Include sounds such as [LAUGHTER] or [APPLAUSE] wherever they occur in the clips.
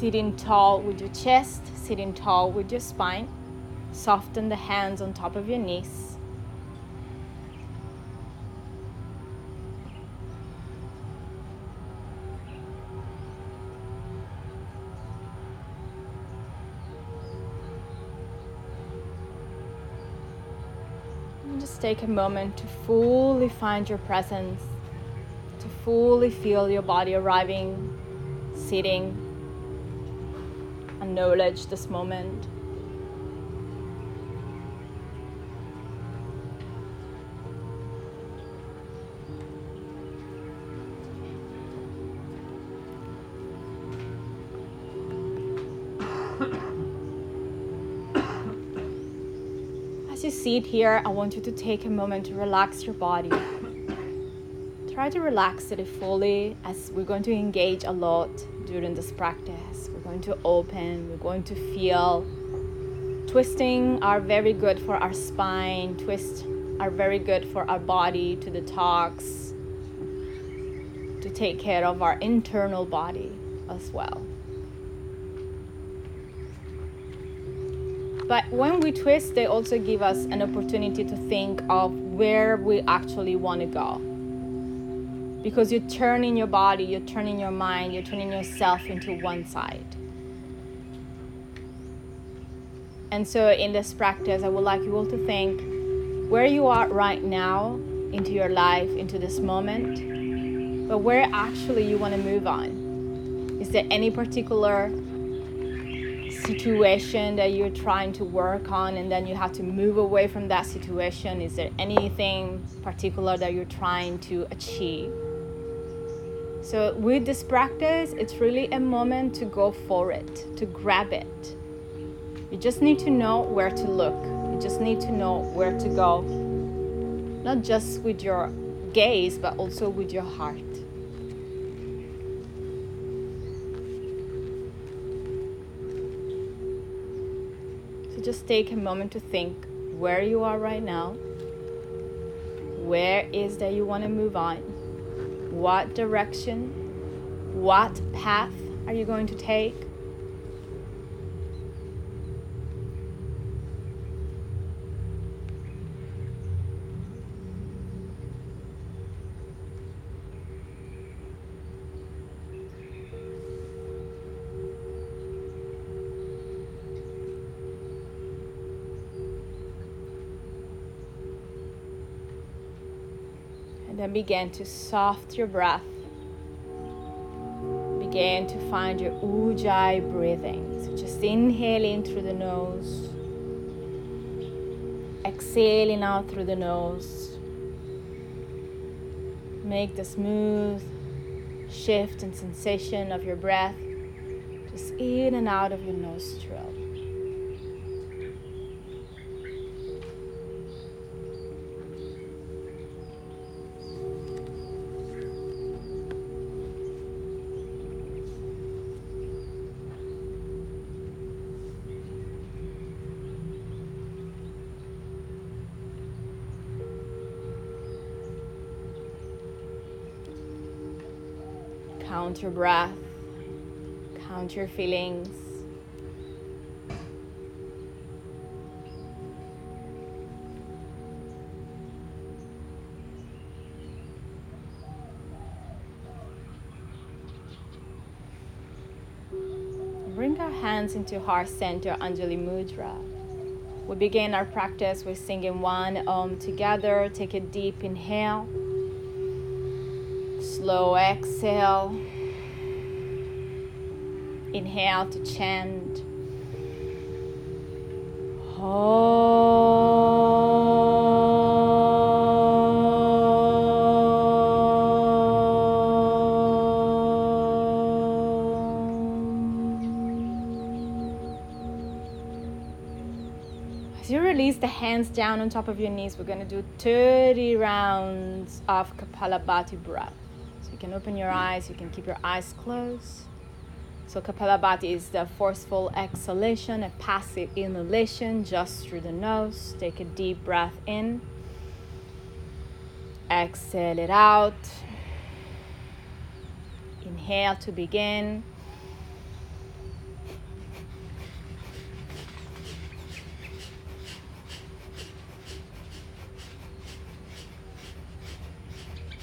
Sitting tall with your chest, sitting tall with your spine. Soften the hands on top of your knees. Just take a moment to fully find your presence, to fully feel your body arriving, sitting, acknowledge this moment. [COUGHS] As you sit here, I want you to take a moment to relax your body. Try to relax it fully as we're going to engage a lot during this practice. Going to open, we're going to feel. Twisting are very good for our spine, twist are very good for our body to detox, to take care of our internal body as well. But when we twist, they also give us an opportunity to think of where we actually want to go. Because you're turning your body, you're turning your mind, you're turning yourself into one side. And so, in this practice, I would like you all to think where you are right now into your life, into this moment, but where actually you want to move on. Is there any particular situation that you're trying to work on and then you have to move away from that situation? Is there anything particular that you're trying to achieve? So, with this practice, it's really a moment to go for it, to grab it. You just need to know where to look, you just need to know where to go, not just with your gaze, but also with your heart. So just take a moment to think where you are right now. Where is that you want to move on? What direction? What path are you going to take? And begin to soft your breath. Begin to find your ujjayi breathing. So just inhaling through the nose, exhaling out through the nose. Make the smooth shift and sensation of your breath just in and out of your nostril. Count your breath, count your feelings. Bring our hands into heart center, Anjali Mudra. We begin our practice with singing one Om together. Take a deep inhale. Slow exhale. Inhale to chant. As you release the hands down on top of your knees, we're going to do 30 rounds of Kapalabhati breath. So you can open your eyes, you can keep your eyes closed. So Kapalabhati is the forceful exhalation, a passive inhalation just through the nose. Take a deep breath in. Exhale it out. Inhale to begin.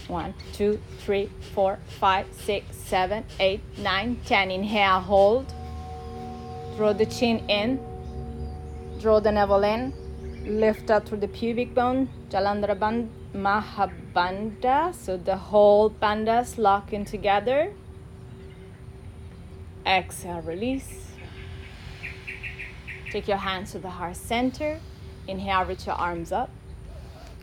One, two, three, four, five, six, seven, eight, nine, ten. Inhale, hold. Draw the chin in. Draw the navel in. Lift up through the pubic bone. Jalandhara Bandha, Mahabandha. So the whole bandhas lock in together. Exhale, release. Take your hands to the heart center. Inhale, reach your arms up.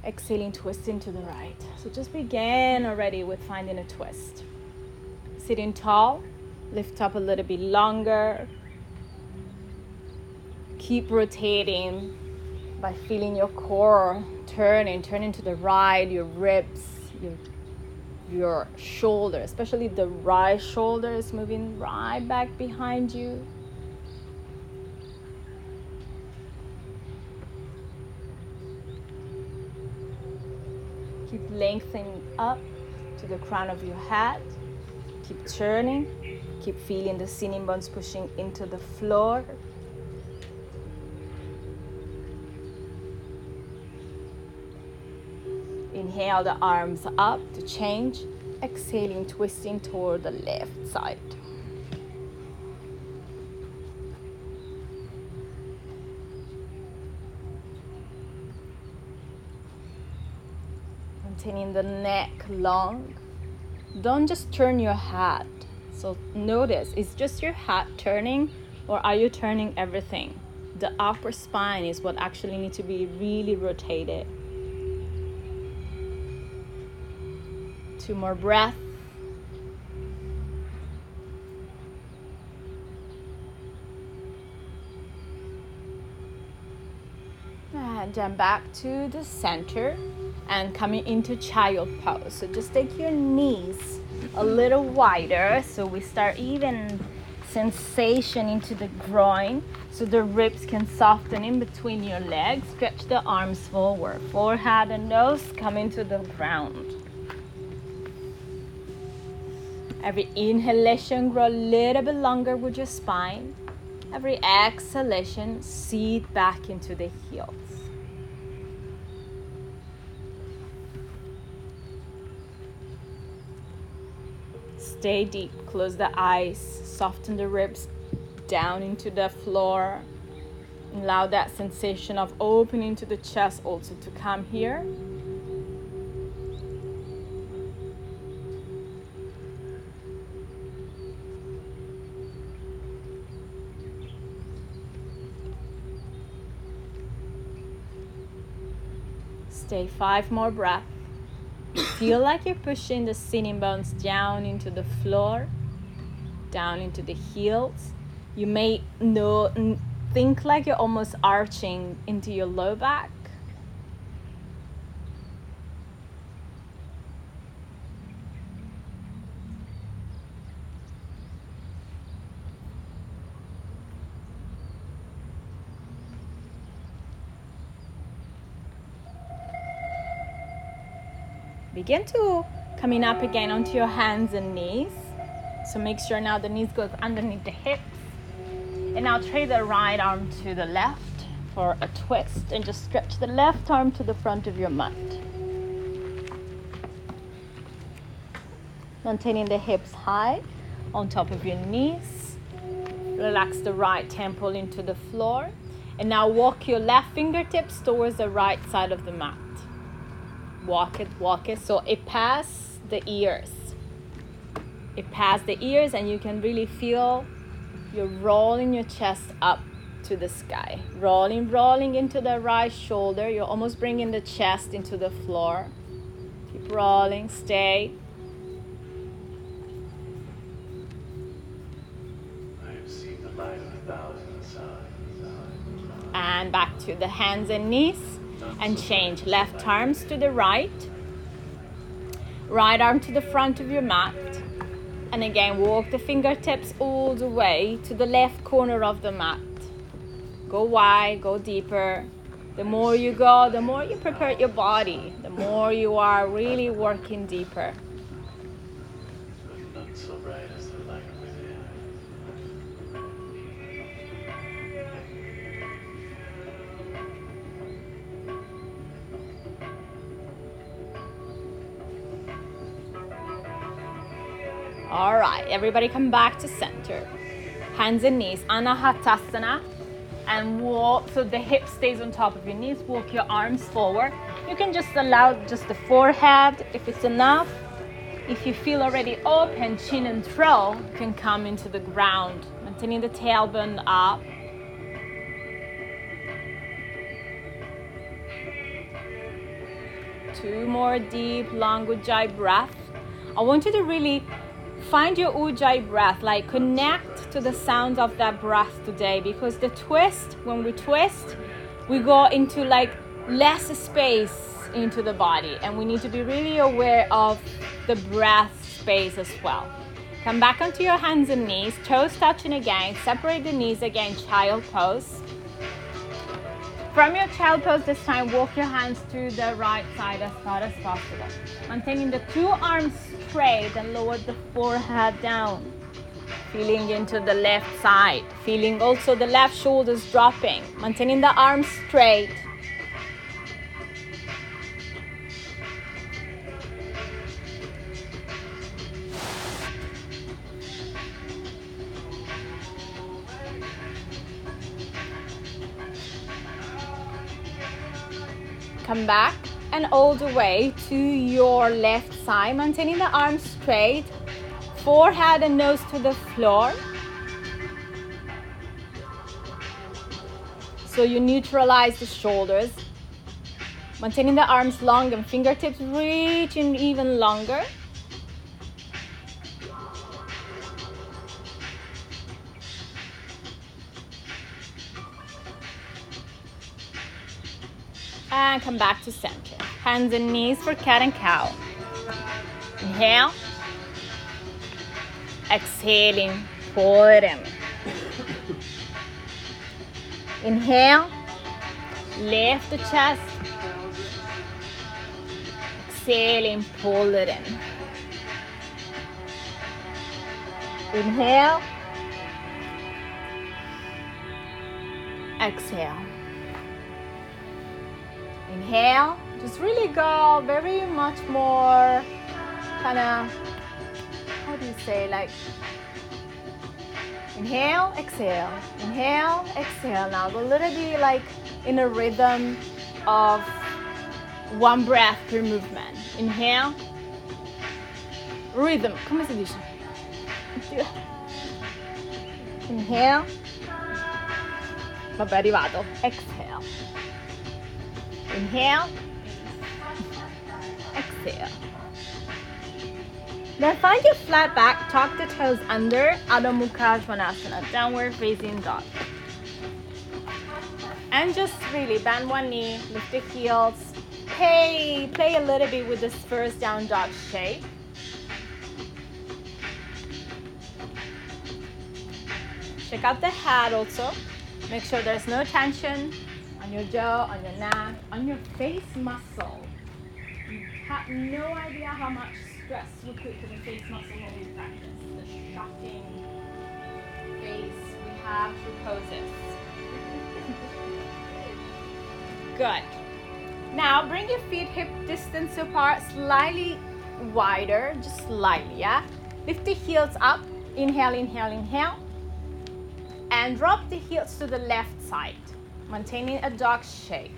Exhaling, twisting to the right. So just begin already with finding a twist. Sitting tall, lift up a little bit longer. Keep rotating by feeling your core turning, turning to the right, your ribs, your your shoulder, especially the right shoulder is moving right back behind you. Lengthening up to the crown of your head. Keep turning. Keep feeling the sitting bones pushing into the floor. Inhale the arms up to change. Exhaling, twisting toward the left side. Maintaining the neck long. Don't just turn your head. So notice, is just your head turning or are you turning everything? The upper spine is what actually needs to be really rotated. Two more breaths. And then back to the center and coming into child pose. So just take your knees a little wider so we start even sensation into the groin so the ribs can soften in between your legs. Stretch the arms forward, forehead and nose come into the ground. Every inhalation, grow a little bit longer with your spine. Every exhalation, seat back into the heels. Stay deep, close the eyes, soften the ribs down into the floor. Allow that sensation of opening to the chest also to come here. Stay five more breaths. Feel like you're pushing the sitting bones down into the floor, down into the heels. You may know, think like you're almost arching into your low back. Begin to coming up again onto your hands and knees. So make sure now the knees go underneath the hips. And now trade the right arm to the left for a twist and just stretch the left arm to the front of your mat. Maintaining the hips high on top of your knees. Relax the right temple into the floor. And now walk your left fingertips towards the right side of the mat walk it, walk it. So it past the ears. It past the ears, and you can really feel you're rolling your chest up to the sky. Rolling, rolling into the right shoulder. You're almost bringing the chest into the floor. Keep rolling, stay. And back to the hands and knees and change. Left arms to the right, right arm to the front of your mat. And again, walk the fingertips all the way to the left corner of the mat. Go wide, go deeper. The more you go, the more you prepare your body, the more you are really working deeper. Everybody come back to center. Hands and knees, Anahatasana. And walk so the hip stays on top of your knees. Walk your arms forward. You can just allow just the forehead if it's enough. If you feel already open, chin and throat can come into the ground, maintaining the tailbone up. Two more deep, long Ujjayi breath. I want you to really find your Ujjayi breath, like connect to the sound of that breath today because the twist, when we twist, we go into like less space into the body and we need to be really aware of the breath space as well. Come back onto your hands and knees, toes touching again, separate the knees again, child pose. From your child pose this time, walk your hands to the right side as far as possible. Maintaining the two arms straight and lower the forehead down. Feeling into the left side, feeling also the left shoulders dropping. Maintaining the arms straight. Come back and all the way to your left side, maintaining the arms straight, forehead and nose to the floor. So you neutralize the shoulders, maintaining the arms long and fingertips reaching even longer. And come back to center. Hands and knees for cat and cow. Inhale. Exhaling, pull it in. Inhale. Lift the chest. Exhaling, pull it in. Inhale. Exhale. Inhale, just really go very much more kind of, how do you say, like, inhale, exhale, inhale, exhale. Now go a little bit like in a rhythm of one breath per movement. Inhale, rhythm, come si dice? Inhale, vabbè arrivato, exhale. Inhale. Exhale. Then find your flat back, tuck the toes under Adho Mukha Svanasana, downward facing dog. And just really bend one knee, lift the heels. Hey, play a little bit with this first down dog shape. Check out the head also. Make sure there's no tension on your jaw, on your neck, on your face muscle. You have no idea how much stress we put to the face muscle when we practice. The shocking face we have through poses. [LAUGHS] Good. Now bring your feet hip distance apart, slightly wider, just slightly, yeah? Lift the heels up. Inhale, inhale, inhale. And drop the heels to the left side maintaining a dog shape.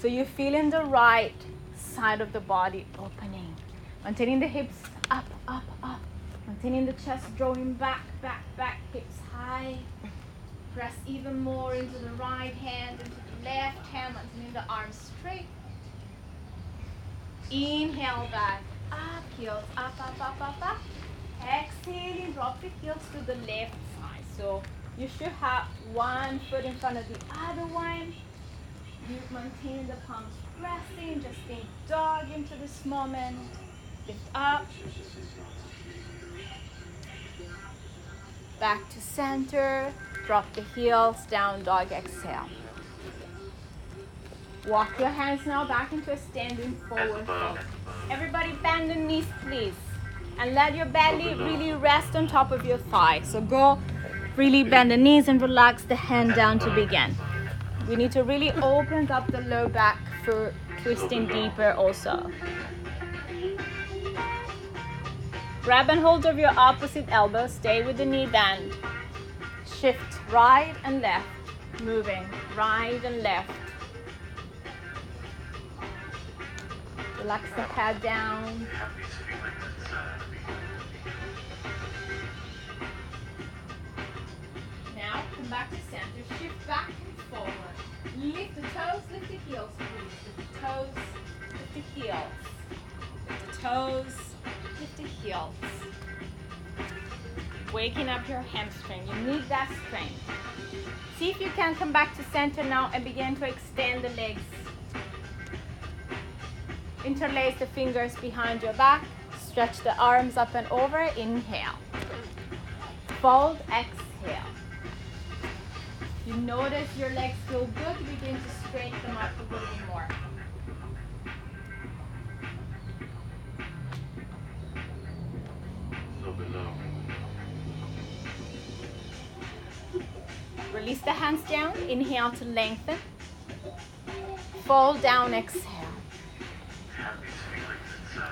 So you're feeling the right side of the body opening. Maintaining the hips up, up, up. Maintaining the chest drawing back, back, back, hips high. Press even more into the right hand, into the left hand, maintaining the arms straight. Inhale back, up, heels, up, up, up, up, up. Exhaling, drop the heels to the left side. So you should have one foot in front of the other one. You maintain the palms pressing, just think dog into this moment. Lift up. Back to center. Drop the heels, down dog, exhale. Walk your hands now back into a standing forward fold. Everybody bend the knees, please. And let your belly really rest on top of your thigh. So go Really bend the knees and relax the hand down to begin. We need to really open up the low back for twisting deeper also. Grab and hold of your opposite elbow. Stay with the knee bend. Shift right and left. Moving right and left. Relax the head down. Come back to center. Shift back and forward. Lift the toes, lift the heels, please. Lift the toes, lift the heels. Lift the toes, lift the heels. Waking up your hamstring. You need that strength. See if you can come back to center now and begin to extend the legs. Interlace the fingers behind your back. Stretch the arms up and over. Inhale. Fold, exhale. You notice your legs feel good, begin to straighten them up a little bit more. Release the hands down. Inhale to lengthen. Fold down, exhale.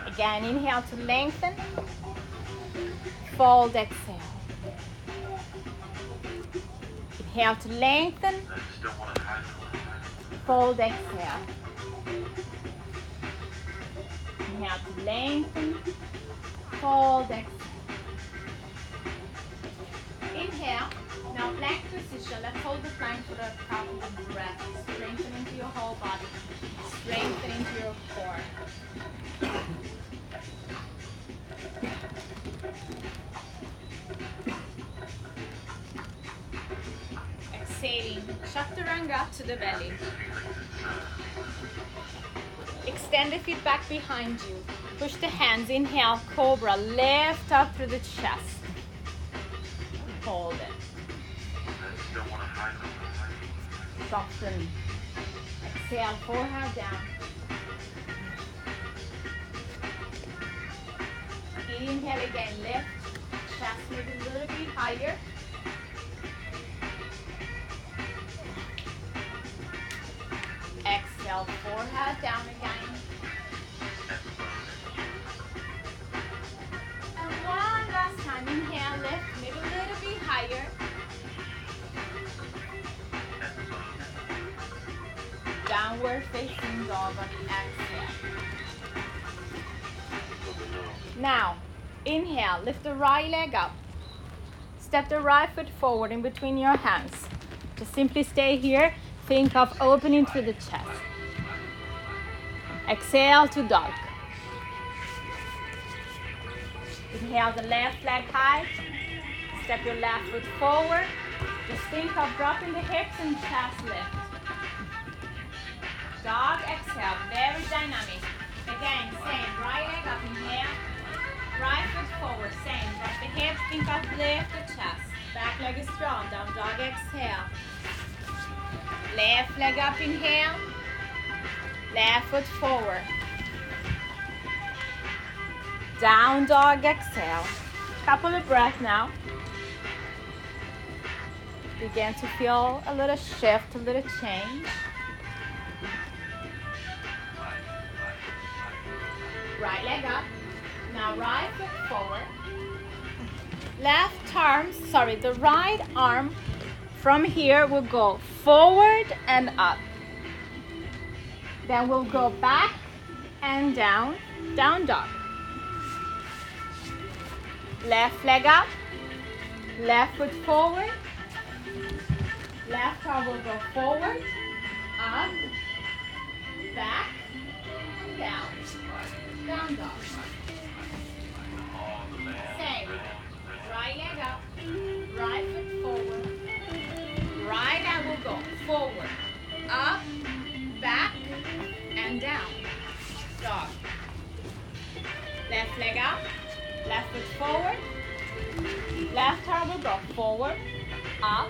Again, inhale to lengthen. Fold, exhale. Inhale to lengthen. Fold, exhale. Inhale to lengthen. Fold, exhale. Inhale. Now plank position. Let's hold the plank for a couple of breaths. Strengthen into your whole body. Strengthen into your core. Exhaling, chaturanga to the belly. Extend the feet back behind you. Push the hands, inhale, cobra, lift up through the chest. Hold it. Soften. Exhale, forehead down. Inhale again, lift. Chest maybe a little bit higher. Exhale, forehead down again. And one last time, inhale, lift, maybe a little bit higher. Downward facing dog on the exhale. Now, inhale, lift the right leg up. Step the right foot forward in between your hands. Just simply stay here. Think of opening through the chest. Exhale to dog. Inhale the left leg high. Step your left foot forward. Just think of dropping the hips and chest lift. Dog, exhale, very dynamic. Again, same, right leg up, inhale. Right foot forward, same. Drop the hips, think of lift the chest. Back leg is strong, down dog, exhale. Left leg up, inhale. Left foot forward. Down dog, exhale. Couple of breaths now. Begin to feel a little shift, a little change. Right leg up. Now right foot forward. Left arm, sorry, the right arm from here will go forward and up. Then we'll go back and down, down dog. Left leg up, left foot forward. Left arm will go forward, up, back, down, down dog. Same. Right leg up, right foot forward. Right arm will go forward, up, back, and down. Dog. Left leg out, left foot forward. Left arm will go forward, up,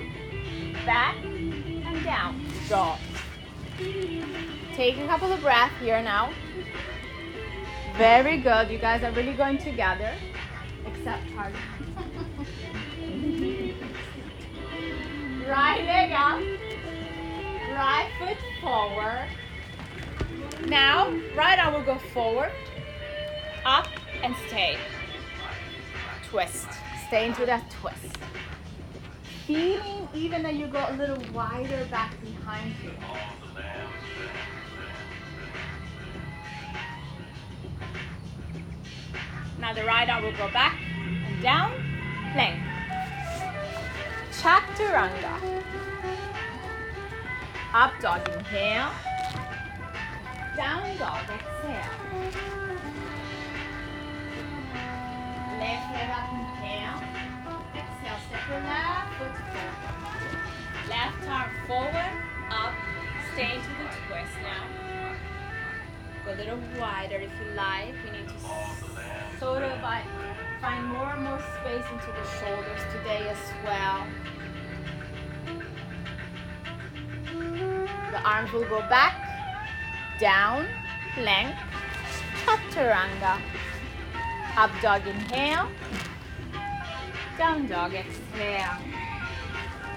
back, and down. Dog. Take a couple of breaths here now. Very good. You guys are really going together. Except hard. [LAUGHS] right leg up. Right foot forward. Now, right arm will go forward, up, and stay. twist. Stay into that twist. Feeling even that you go a little wider back behind you. Now the right arm will go back and down, plank. Chaturanga. Up dog, inhale. Down dog, exhale. Left leg up, inhale. Exhale, step your left foot forward. Left arm forward, up, stay into the twist now. Go a little wider if you like. We need to sort of find more and more space into the shoulders today as well. The arms will go back, down, plank, chaturanga. Up dog, inhale. Down dog, exhale.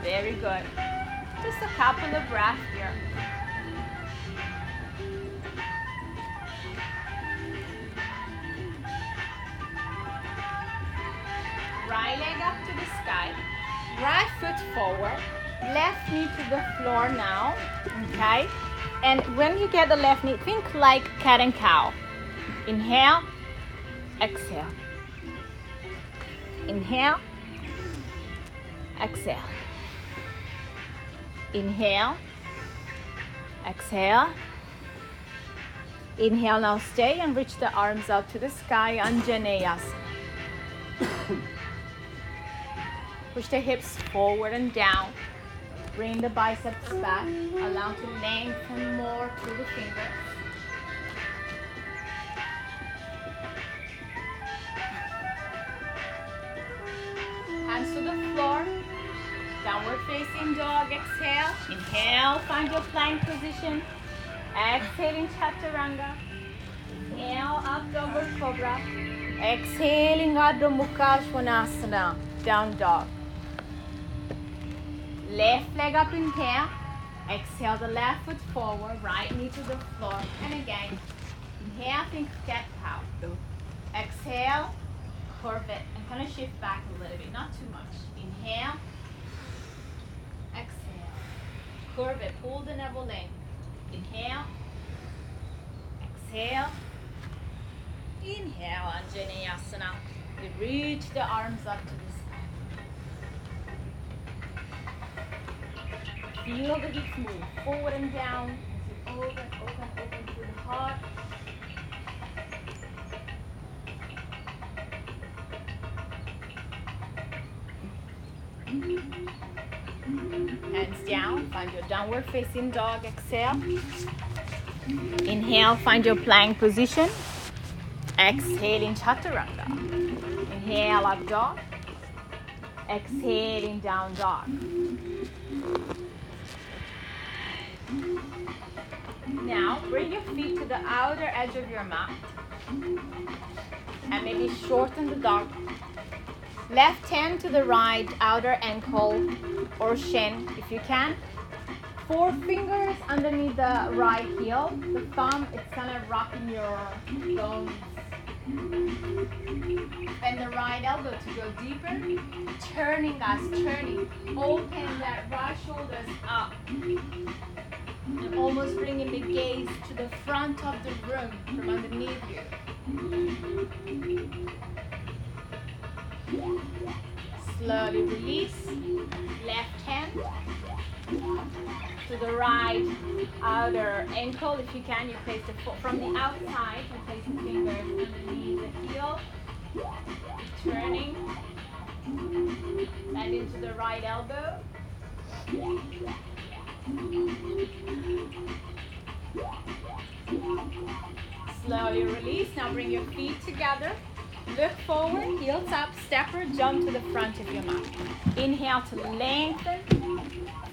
Very good. Just a couple of breaths here. Right leg up to the sky. Right foot forward. Left knee to the floor now. Okay? And when you get the left knee, think like cat and cow. Inhale, exhale. Inhale, exhale. Inhale, exhale. Inhale, now stay and reach the arms up to the sky, Anjaneyasana. [COUGHS] Push the hips forward and down. Bring the biceps back. Allow to lengthen more through the fingers. Hands to the floor. Downward facing dog. Exhale. Inhale. Find your plank position. Exhaling chaturanga. Inhale up downward cobra. Exhaling Adho Mukha Svanasana. Down dog. Left leg up inhale. Exhale the left foot forward, right knee to the floor. And again, inhale, think cat cow. Exhale, curve it, and kind of shift back a little bit, not too much. Inhale, exhale, curve it, pull the navel in. Inhale, exhale, inhale, Anjaneyasana. We reach the arms up to the Feel the hips move forward and down. Open, open, open through the heart. Hands down, find your downward facing dog, exhale. Inhale, find your plank position. Exhale in chaturanga. Inhale, up dog. Exhaling down dog. Now bring your feet to the outer edge of your mat and maybe shorten the dog. Left hand to the right outer ankle or shin if you can. Four fingers underneath the right heel. The thumb is kind of rocking your bones. Bend the right elbow to go deeper. Turning us, turning. Open that right shoulders up and almost bringing the gaze to the front of the room from underneath you. Slowly release, left hand to the right outer ankle. If you can, you place the foot from the outside, you place the fingers underneath the heel, turning, and into the right elbow. Slowly release. Now bring your feet together. Look forward, heels up, step or jump to the front of your mat. Inhale to lengthen,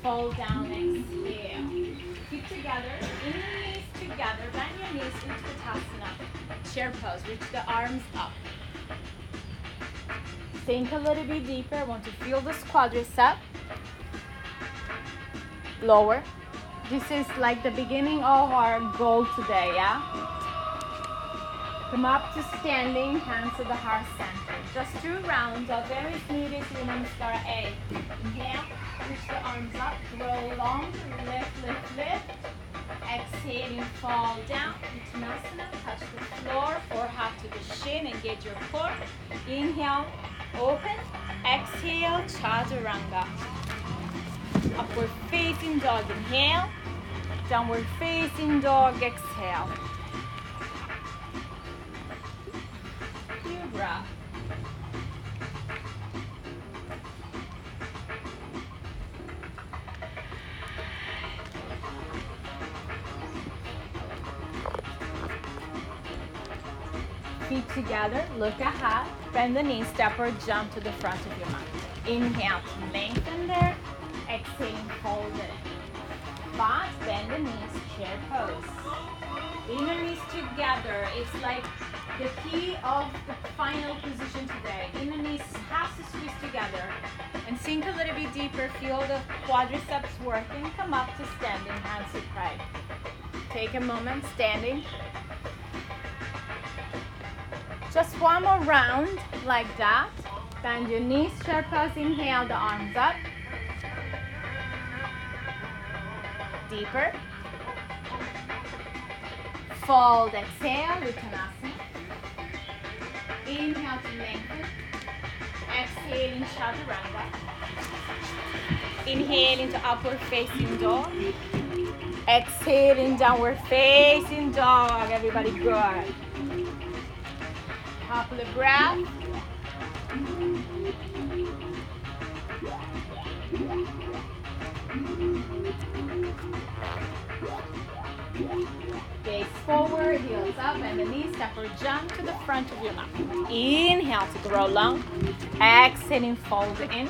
fall down, exhale. Feet together, knees together, bend your knees into Utkatasana. Chair pose, reach the arms up. Sink a little bit deeper, want to feel this quadricep lower. This is like the beginning of our goal today, yeah? Come up to standing, hands to the heart center. Just two rounds of very smooth Surya Namaskara A. Inhale, push the arms up, roll long, lift, lift, lift. Exhaling, fall down, Uttanasana, touch the floor, forehead to the shin, engage your core. Inhale, open, exhale, Chaturanga. Upward facing dog, inhale, downward facing dog, exhale. Breath. Feet together, look ahead, bend the knees, step or jump to the front of your mat. Inhale lengthen there, exhaling, fold it. But bend the knees, chair pose. Inner knees together, it's like the key of the final position today. Inner knees has to squeeze together. And sink a little bit deeper, feel the quadriceps working. Come up to standing, hands to pray. Take a moment, standing. Just one more round like that. Bend your knees, chair pose, inhale the arms up. Deeper. Fold, exhale, Uttanasana. Inhale to lengthen. Exhale in Chaturanga. Inhale into upward facing dog. Exhale in downward facing dog. Everybody good. Couple of breath. Gaze forward, heels up, and the knees step or jump to the front of your mat. Inhale to grow long. Exhaling, fold in.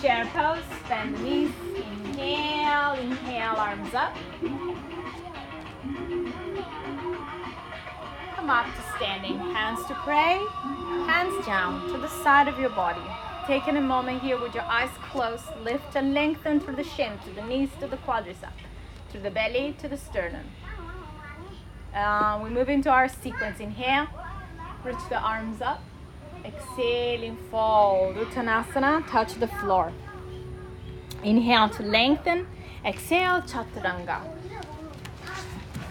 Chair pose, bend the knees. Inhale, inhale, arms up. Come up to standing, hands to pray, hands down to the side of your body. Taking a moment here with your eyes closed, lift and lengthen through the shin, to the knees, to the quadricep, to the belly, to the sternum. Uh, we move into our sequence. Inhale, reach the arms up. Exhale Exhaling, fold. Uttanasana, touch the floor. Inhale to lengthen. Exhale, chaturanga.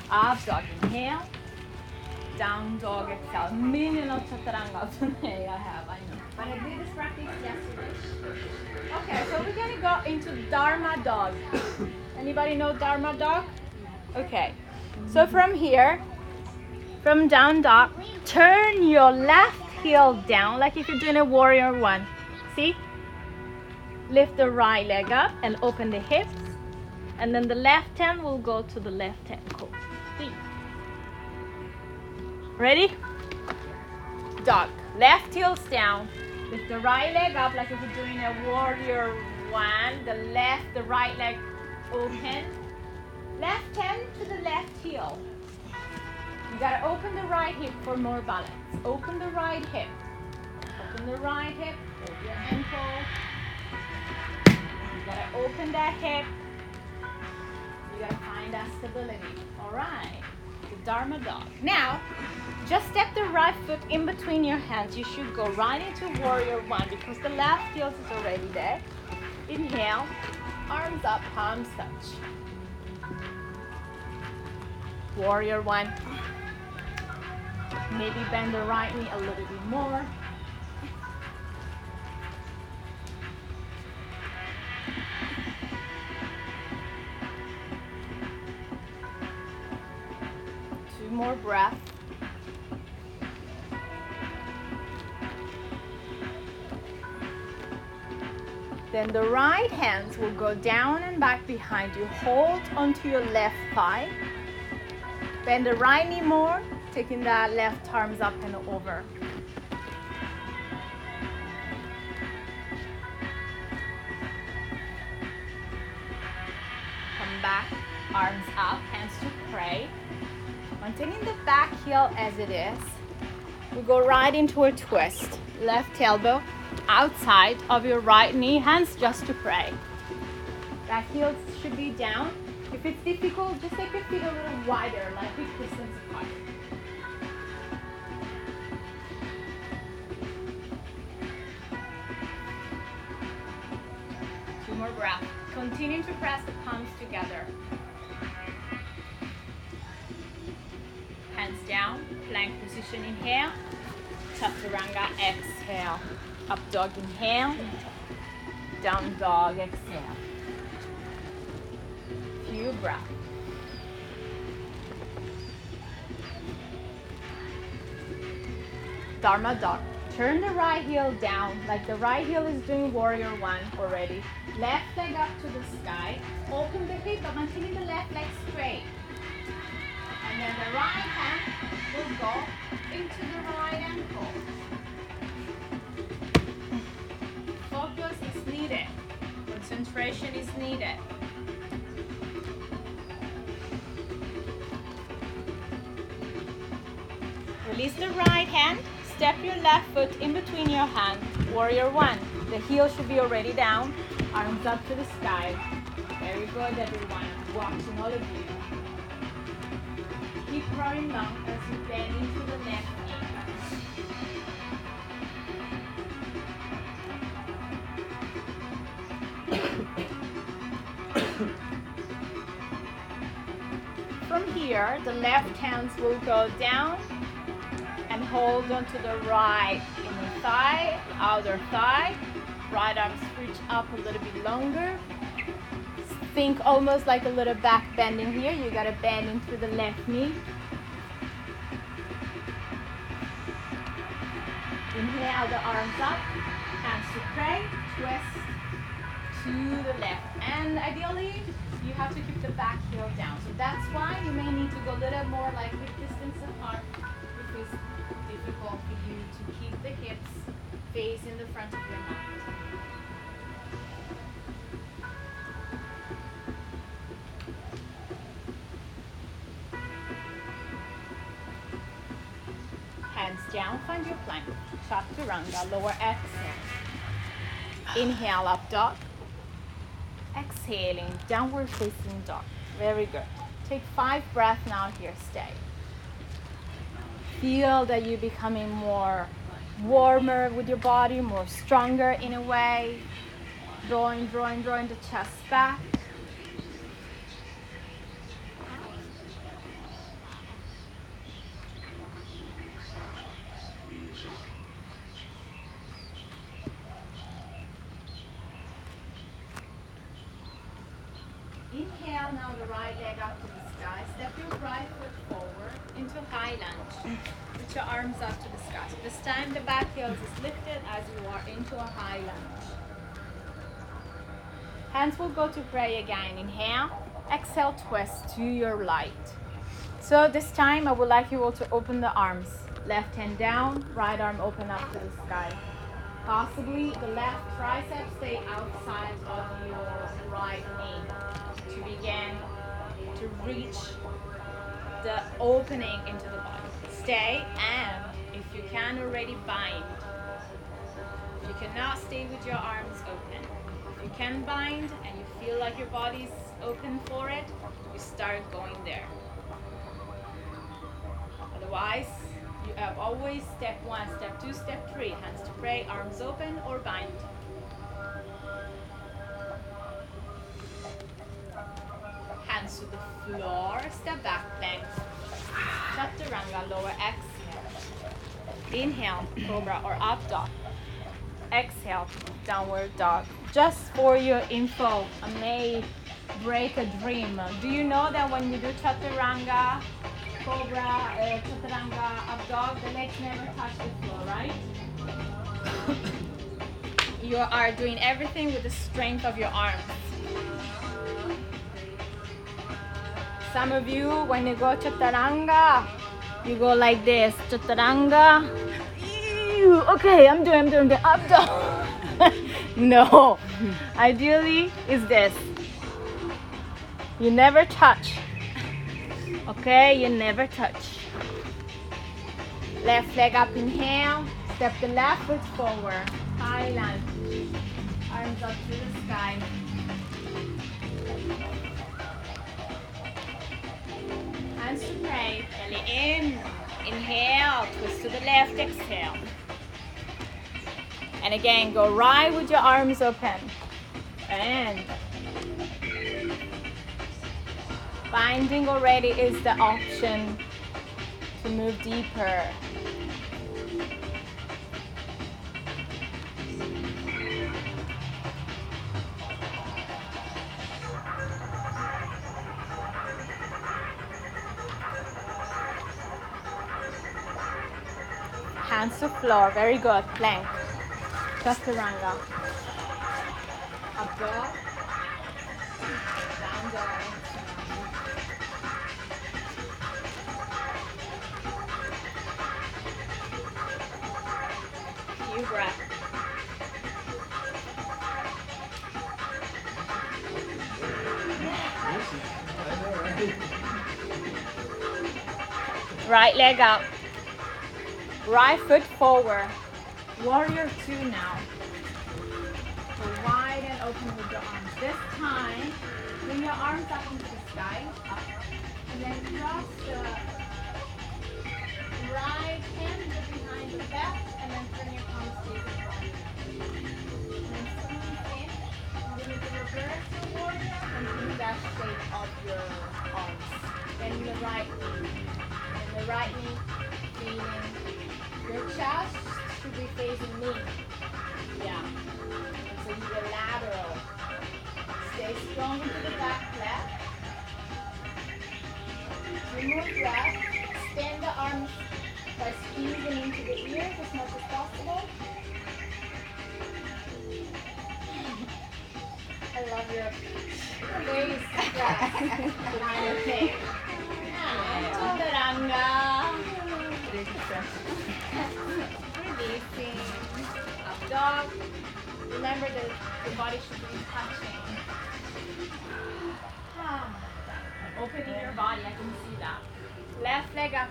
Up dog, inhale. Down dog, exhale. Million of chaturanga today [LAUGHS] I have, I know. But I did this practice yesterday. Okay, so we're gonna go into Dharma dog. Anybody know Dharma dog? Okay. So from here, from down dog, turn your left heel down like if you're doing a warrior one. See? Lift the right leg up and open the hips. And then the left hand will go to the left. Cool. See? Ready? Dog. Left heel's down. Lift the right leg up like if you're doing a warrior one. The left, the right leg open. Left hand to the left heel. You gotta open the right hip for more balance. Open the right hip. Open the right hip. Hold your ankle. You gotta open that hip. You gotta find that stability. Alright. The Dharma dog. Now, just step the right foot in between your hands. You should go right into warrior one because the left heel is already there. Inhale, arms up, palms touch. Warrior one. Maybe bend the right knee a little bit more. Two more breaths. Then the right hands will go down and back behind you. Hold onto your left thigh. Bend the right knee more, taking that left arms up and over. Come back, arms up, hands to pray. Maintaining the back heel as it is we go right into a twist. Left elbow outside of your right knee hands just to pray. That heel should be down. If it's difficult just take your feet a little wider like big distance apart two more breaths. continue to press the palms together. Hands down, plank position, inhale. Chaturanga, exhale. Up dog, inhale. Down dog, exhale. Few breaths. Dharma dog. Turn the right heel down, like the right heel is doing warrior one already. Left leg up to the sky. Open the hip, but maintaining the left Is needed. Release the right hand. Step your left foot in between your hands. Warrior one. The heel should be already down. Arms up to the sky. Very good, everyone. Watching all of you. Keep growing long as you bend into the left here, the left hands will go down and hold onto the right inner thigh, outer thigh. Right arm stretch up a little bit longer. Think almost like a little back bending here. You gotta bend into the left knee. Inhale the arms up, hands to pray, twist to the left. And ideally, you have to keep the back heel down. So that's why you may need to go a little more like hip distance apart if it's difficult for you to keep the hips facing the front of your mat. Hands down, find your plank. Chaturanga, lower exhale. Inhale, up dog. Exhaling, downward facing dog. Very good. Take five breaths now here, stay. Feel that you're becoming more warmer with your body, more stronger in a way. Drawing, drawing, drawing the chest back. Inhale now the right leg up to the sky. Step your right foot forward into high lunge. Put your arms up to the sky. So this time the back heel is lifted as you are into a high lunge. Hands will go to pray again. Inhale. Exhale, twist to your light. So this time I would like you all to open the arms. Left hand down, right arm open up to the sky. Possibly the left tricep stay outside of your right knee to begin to reach the opening into the body. Stay and if you can already bind. If you cannot stay with your arms open. If you can bind and you feel like your body's open for it, you start going there. Otherwise, you have always step one, step two, step three. Hands to pray, arms open or bind. Hands to the floor, step back, plank. Chaturanga, lower exhale. Inhale, cobra or up dog. Exhale, downward dog. Just for your info, I may break a dream. Do you know that when you do chaturanga, cobra, uh, chaturanga, up dog, the legs never touch the floor, right? [COUGHS] you are doing everything with the strength of your arms. Some of you, when you go chaturanga, you go like this, chaturanga. Okay, I'm doing, I'm doing the up dog. [LAUGHS] no, [LAUGHS] ideally is this. You never touch. Okay, you never touch. Left leg up, inhale. Step the left foot forward. High lunge. Arms up to the sky. Hands to pray. Belly in. Inhale. Twist to the left. Exhale. And again, go right with your arms open. And binding already is the option to move deeper. Hands to floor, very good. Plank. Chaturanga. Above. Down dog. Few breaths. Right leg up. Right foot forward. Warrior two now. So wide and open with your arms. This time, bring your arms up into the sky. Up. And then cross the can the of your arms. Then the right knee. And the right knee feeling your chest should be facing me. Yeah. And so you lateral. Stay strong into the back left. Two Up dog. Remember that the body should be touching. Opening your body, I can see that. Left leg up.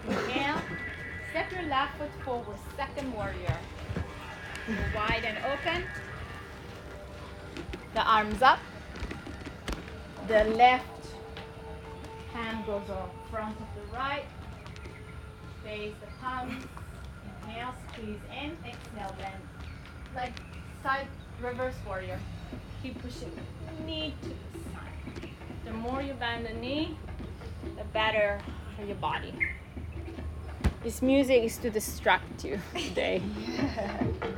Step your left foot forward, second warrior. Wide and open. The arms up. The left hand goes off front of the right. Face the palms. Inhale, squeeze in. Exhale, bend. Like side reverse warrior. Keep pushing knee to the side. The more you bend the knee, the better for your body. This music is to distract you [LAUGHS] today. so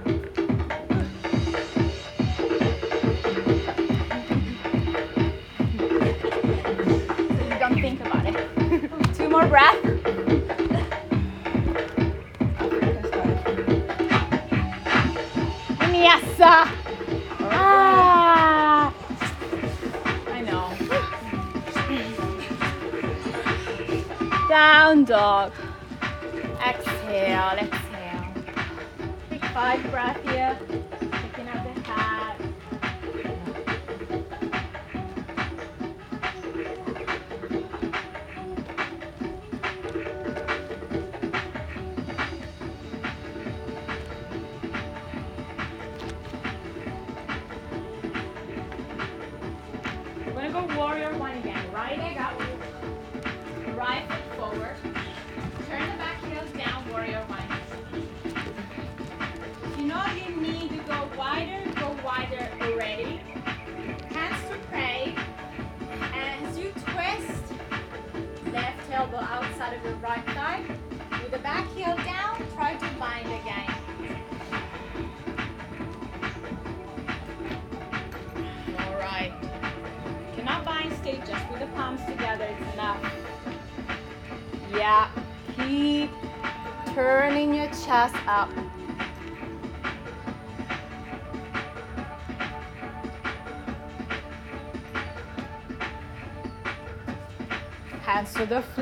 Down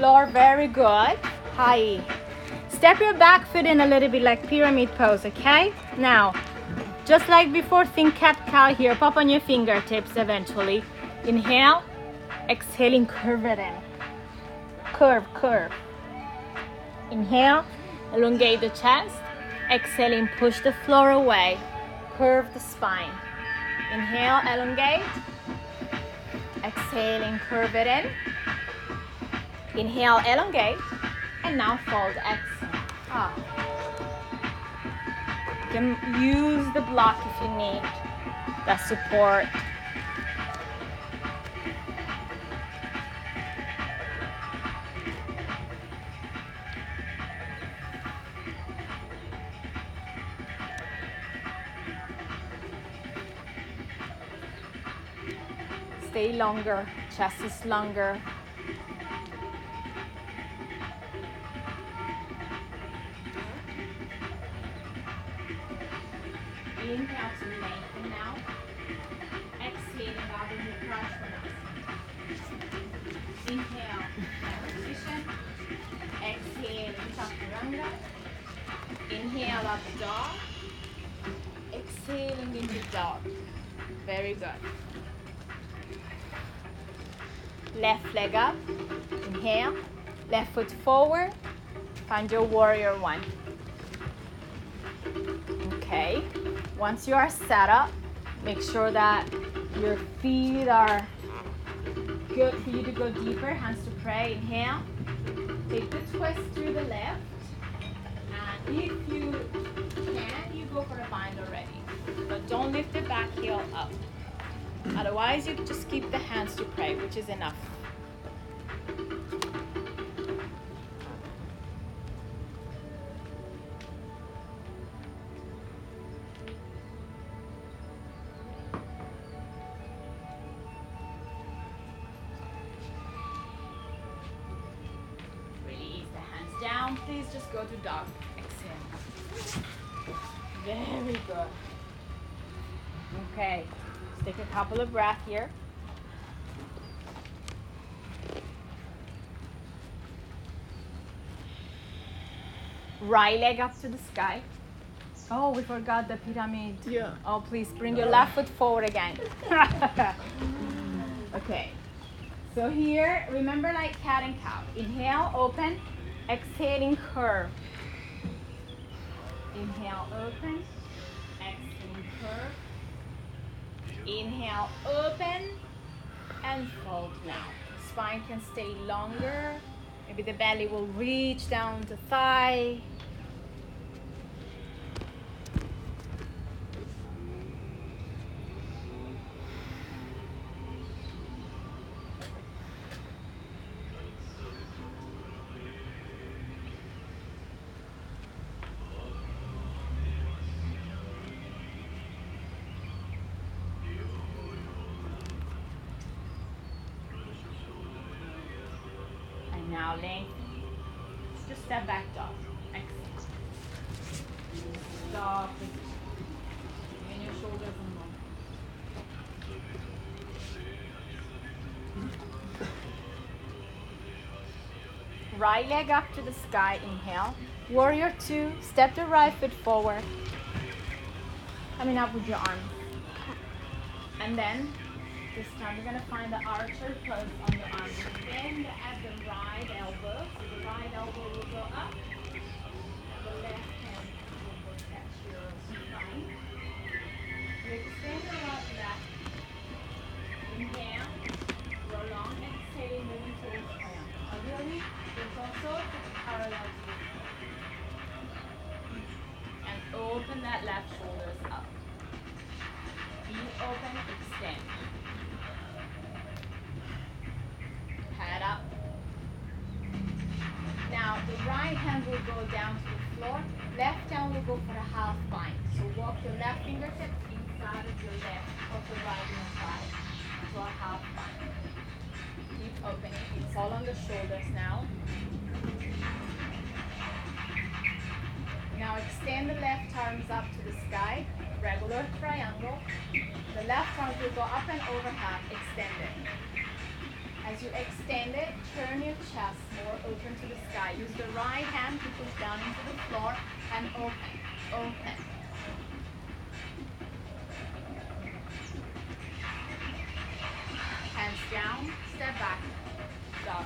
floor, very good. Hi. Step your back foot in a little bit like pyramid pose, okay? Now, just like before, think cat cow here. Pop on your fingertips eventually. Inhale, exhaling, curve it in. Curve, curve. Inhale, elongate the chest. Exhaling, push the floor away. Curve the spine. Inhale, elongate. Exhaling, curve it in. Inhale, elongate, and now fold, exhale. Ah. You can use the block if you need, the support. Stay longer, chest is longer, Your warrior one. Okay. Once you are set up, make sure that your feet are good for you to go deeper. Hands to pray. Inhale. Take the twist through the left. And if you can, you go for a bind already. But don't lift the back heel up. Otherwise, you just keep the hands to pray, which is enough. Here. Right leg up to the sky. Oh, we forgot the pyramid. Yeah. Oh, please bring your left foot forward again. [LAUGHS] okay. So here, remember like cat and cow. Inhale, open. Exhaling, curve. Inhale, open. Exhaling, curve. Inhale, open. And fold now. Spine can stay longer. Maybe the belly will reach down the thigh. Now lengthen. Just step back dog. Dog position. Bring your shoulders and. Right leg up to the sky, inhale. Warrior two, step the right foot forward. Coming up with your arms. And then this time we're gonna find the archer pose on the arms. Bend at the right elbow. So the right elbow will go up. And the left hand will catch your spine. You extend the right back. Inhale. Roll long. Exhale. Moving towards triangle. Ideally, there's also parallel to the floor. And open that left shoulders up. Feet open, extend. Head up. Now the right hand will go down to the floor. Left hand will go for a half bind. So walk your left fingertip inside of your left of the right hand side. So a half bind. Keep opening. It's all on the shoulders now. Now extend the left arms up to the sky, regular triangle. The left arm will go up and overhand, extend it. As you extend it, turn your chest more open to the sky. Use the right hand to push down into the floor and open, open. Hands down, step back, dog.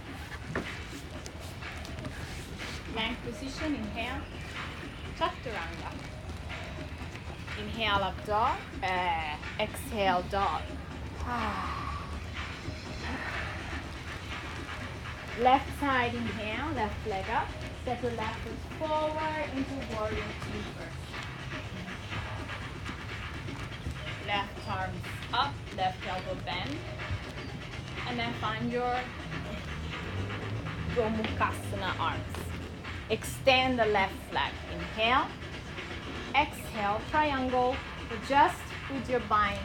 Plank position, inhale. Chaturanga. Inhale up dog. Uh, exhale dog. [SIGHS] left side inhale, left leg up. Step your left foot forward into warrior two first. Left arms up, left elbow bend. And then find your Gomukhasana arms. Extend the left leg. Inhale. Exhale, triangle. Adjust with your bind.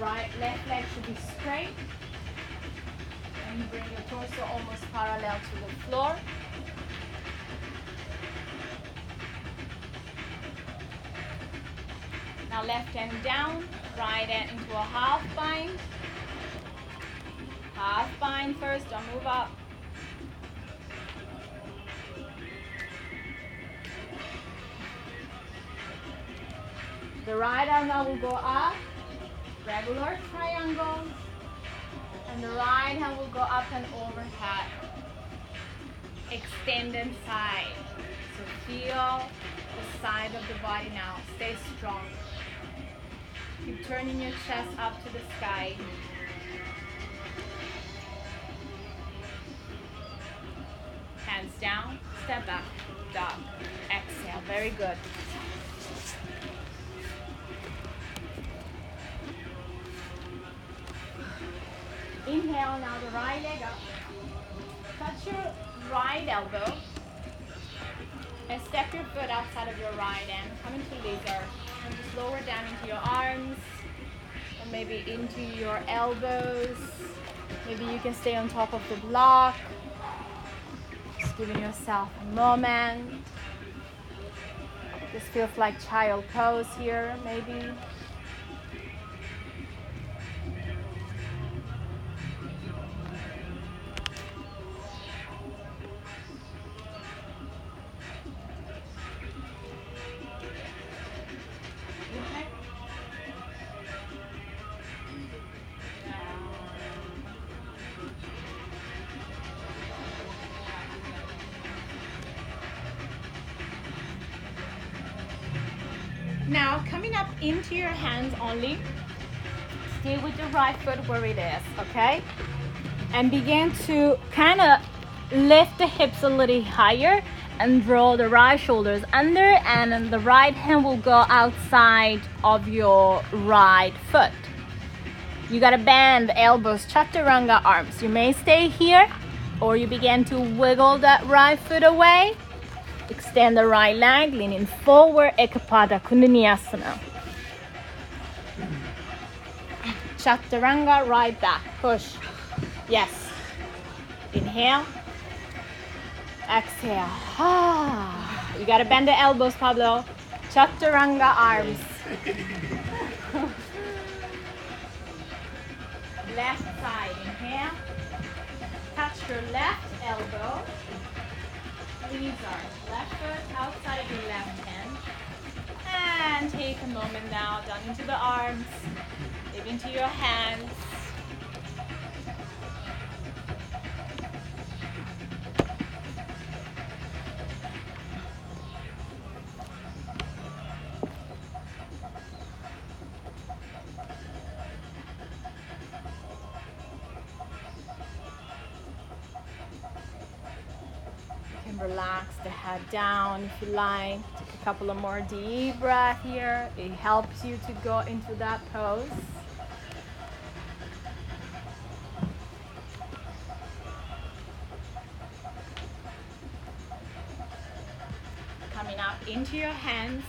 right left leg should be straight. And you bring your torso almost parallel to the floor. Now left hand down, right hand into a half bind. Half bind first, don't move up. The right arm now will go up, regular triangle, and the right hand will go up and overhead. Extended side. So feel the side of the body now. Stay strong. Keep turning your chest up to the sky. Hands down, step back, dog. Exhale, very good. Inhale now the right leg up. Touch your right elbow. And step your foot outside of your right hand. Come into lizard. And just lower down into your arms. Or maybe into your elbows. Maybe you can stay on top of the block. Just giving yourself a moment. This feels like child pose here, maybe. Now, coming up into your hands only, stay with your right foot where it is, okay? And begin to kind of lift the hips a little higher and draw the right shoulders under and the right hand will go outside of your right foot. You gotta bend the elbows, chaturanga arms. You may stay here or you begin to wiggle that right foot away Extend the right leg, leaning forward, Ekapada Koundinyasana. Chaturanga, right back, push. Yes. Inhale. Exhale. Ah. You gotta bend the elbows, Pablo. Chaturanga arms. left side, inhale. Touch your left elbow. These left foot outside of left hand. And take a moment now down into the arms, dip into your hands. Down if you like. Take a couple of more deep breath here. It helps you to go into that pose. Coming up into your hands.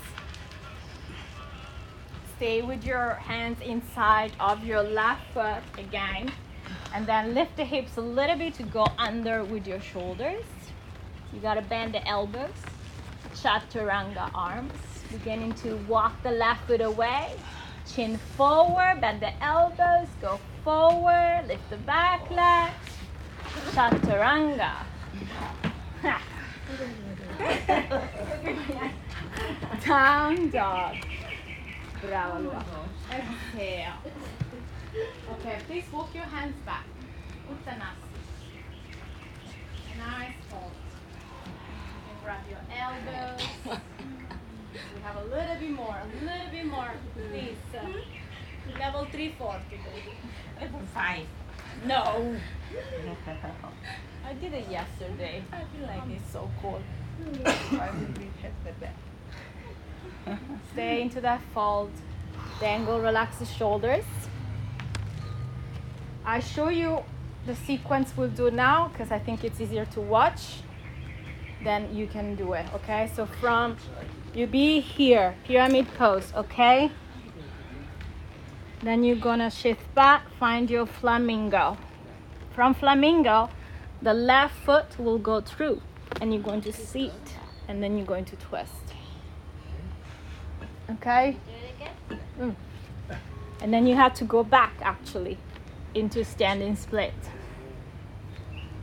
Stay with your hands inside of your left foot again. And then lift the hips a little bit to go under with your shoulders. You gotta bend the elbows. Chaturanga arms. Beginning to walk the left foot away. Chin forward, bend the elbows, go forward, lift the back leg. Chaturanga. [LAUGHS] Down dog. Bravo. Exhale. Okay, please walk your hands back. Uttanasana. Nice hold. Grab your elbows. [LAUGHS] We have a little bit more, a little bit more, please. Uh, level three, four today. Level five. No. [LAUGHS] I did it yesterday. I feel like it's so cool. Why would we hit the back? [LAUGHS] Stay into that fold. Dangle, relax the shoulders. I show you the sequence we'll do now because I think it's easier to watch. Then you can do it, okay? So from you be here, pyramid pose, okay? Then you're gonna shift back, find your flamingo. From flamingo, the left foot will go through and you're going to seat and then you're going to twist. Okay? Mm. And then you have to go back actually into standing split.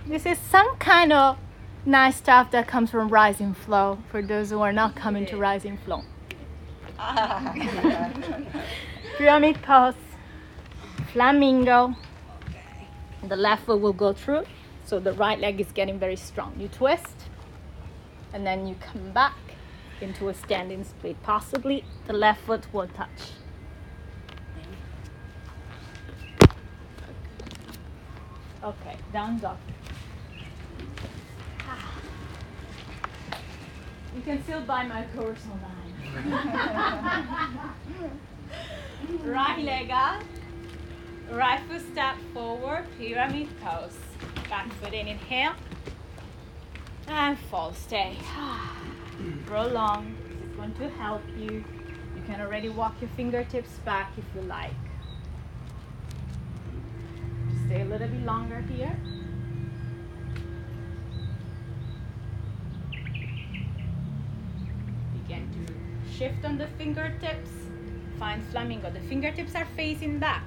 This is some kind of nice stuff that comes from Rising Flow for those who are not coming to Rising Flow. Ah. [LAUGHS] Pyramid pose, flamingo. The left foot will go through, so the right leg is getting very strong. You twist, and then you come back into a standing split. Possibly the left foot will touch. Okay, down dog. You can still buy my course online. [LAUGHS] right leg up, right foot step forward, pyramid pose. Back foot in, inhale, and fall, stay. [SIGHS] Prolong, this is going to help you. You can already walk your fingertips back if you like. Stay a little bit longer here. Begin to shift on the fingertips. Find flamingo. The fingertips are facing back.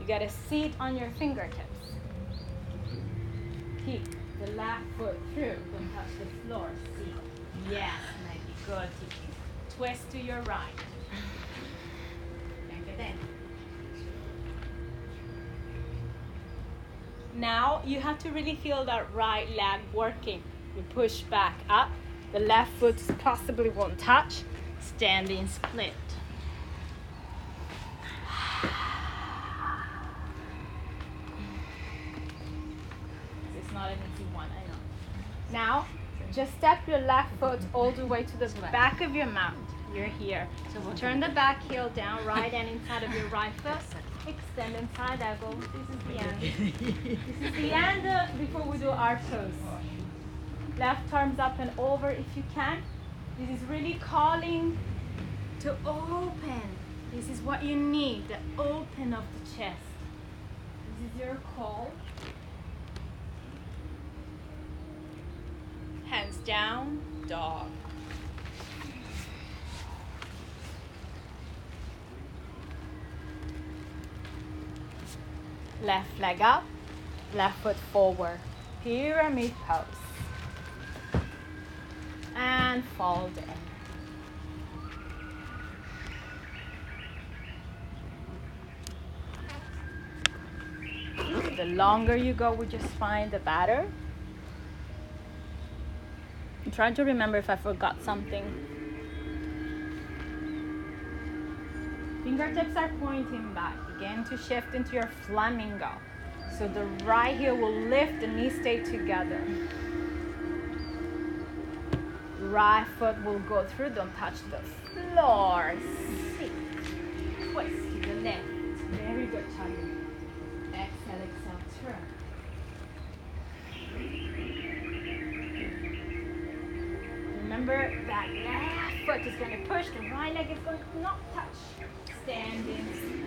You gotta sit on your fingertips. Keep the left foot through. Don't touch the floor. See. Yes, maybe good. Twist to your right. Now you have to really feel that right leg working. You push back up. The left foot possibly won't touch. Standing split. It's not an easy one, I know. Now, just step your left foot all the way to the back of your mat. You're here. Turn the back heel down, right and inside of your right foot. Extend inside elbow. This is the end. [LAUGHS] this is the end uh, before we do our pose. Left arms up and over if you can. This is really calling to open. This is what you need, the open of the chest. This is your call. Hands down, dog. Left leg up, left foot forward. Pyramid pose. And fold in. The longer you go with your spine, the better. I'm trying to remember if I forgot something. Fingertips are pointing back. Begin to shift into your flamingo. So the right heel will lift, the knees stay together. Right foot will go through, don't touch the floor. Sit. Twist to the left. Very good, Charlie. Exhale, exhale, turn. Remember that left foot is going to push, the right leg is going to not touch. Standing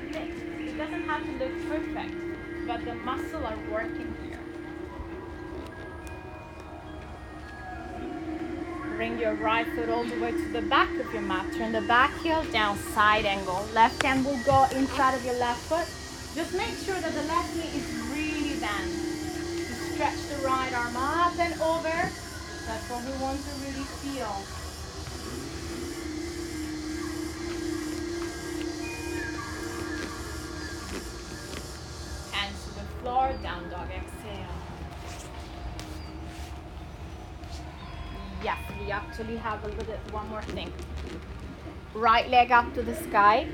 split. It doesn't have to look perfect, but the muscle are working Bring your right foot all the way to the back of your mat. Turn the back heel down, side angle. Left hand will go inside of your left foot. Just make sure that the left knee is really bent. Stretch the right arm up and over. That's what we want to really feel. Actually have a little bit one more thing. Right leg up to the sky,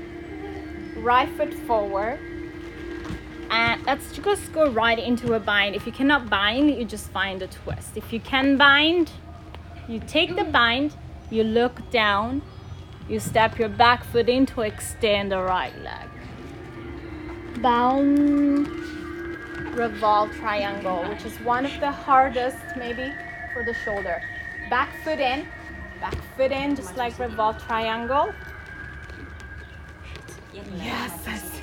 right foot forward, and let's just go right into a bind. If you cannot bind, you just find a twist. If you can bind, you take the bind, you look down, you step your back foot in to extend the right leg. Bound, revolve triangle, which is one of the hardest maybe for the shoulder. Back foot in, back foot in, just like revolve triangle. Yes, yes.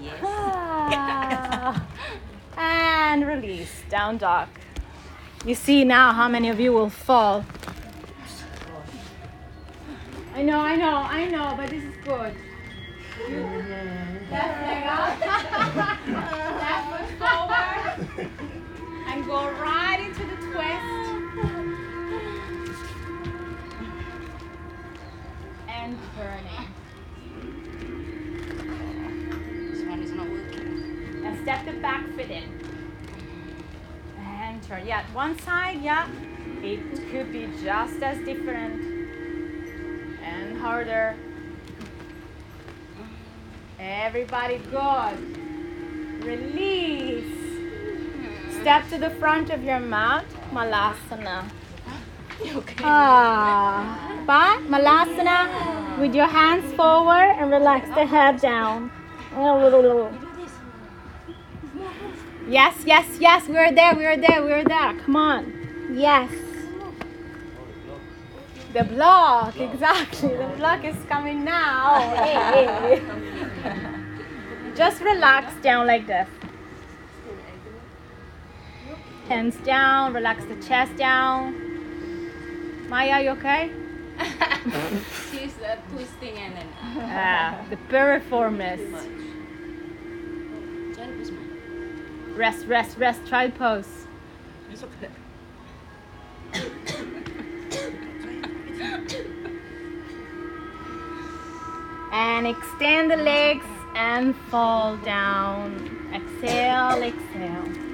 Yes. [LAUGHS] Ah. and release, down dog. You see now how many of you will fall. I know, I know, I know, but this is good. Left leg up. Left foot forward. And go right into the twist. And turning. This one is not working. And step the back foot in. And turn. Yeah, one side, yeah. It could be just as different and harder. Everybody good. Release. Step to the front of your mat. Malasana. [LAUGHS] Okay. Ah. But Malasana with your hands forward and relax the head down. Yes, yes, yes. We're there. We're there. We're there. Come on. Yes. The block, exactly. The block is coming now. Just relax down like this. Hands down. Relax the chest down. Maya, you okay? She's uh, twisting and then. Ah, the piriformis. Jangan twist mah. Rest, rest, rest. Child pose. It's okay. And extend the legs and fall down. Exhale, exhale.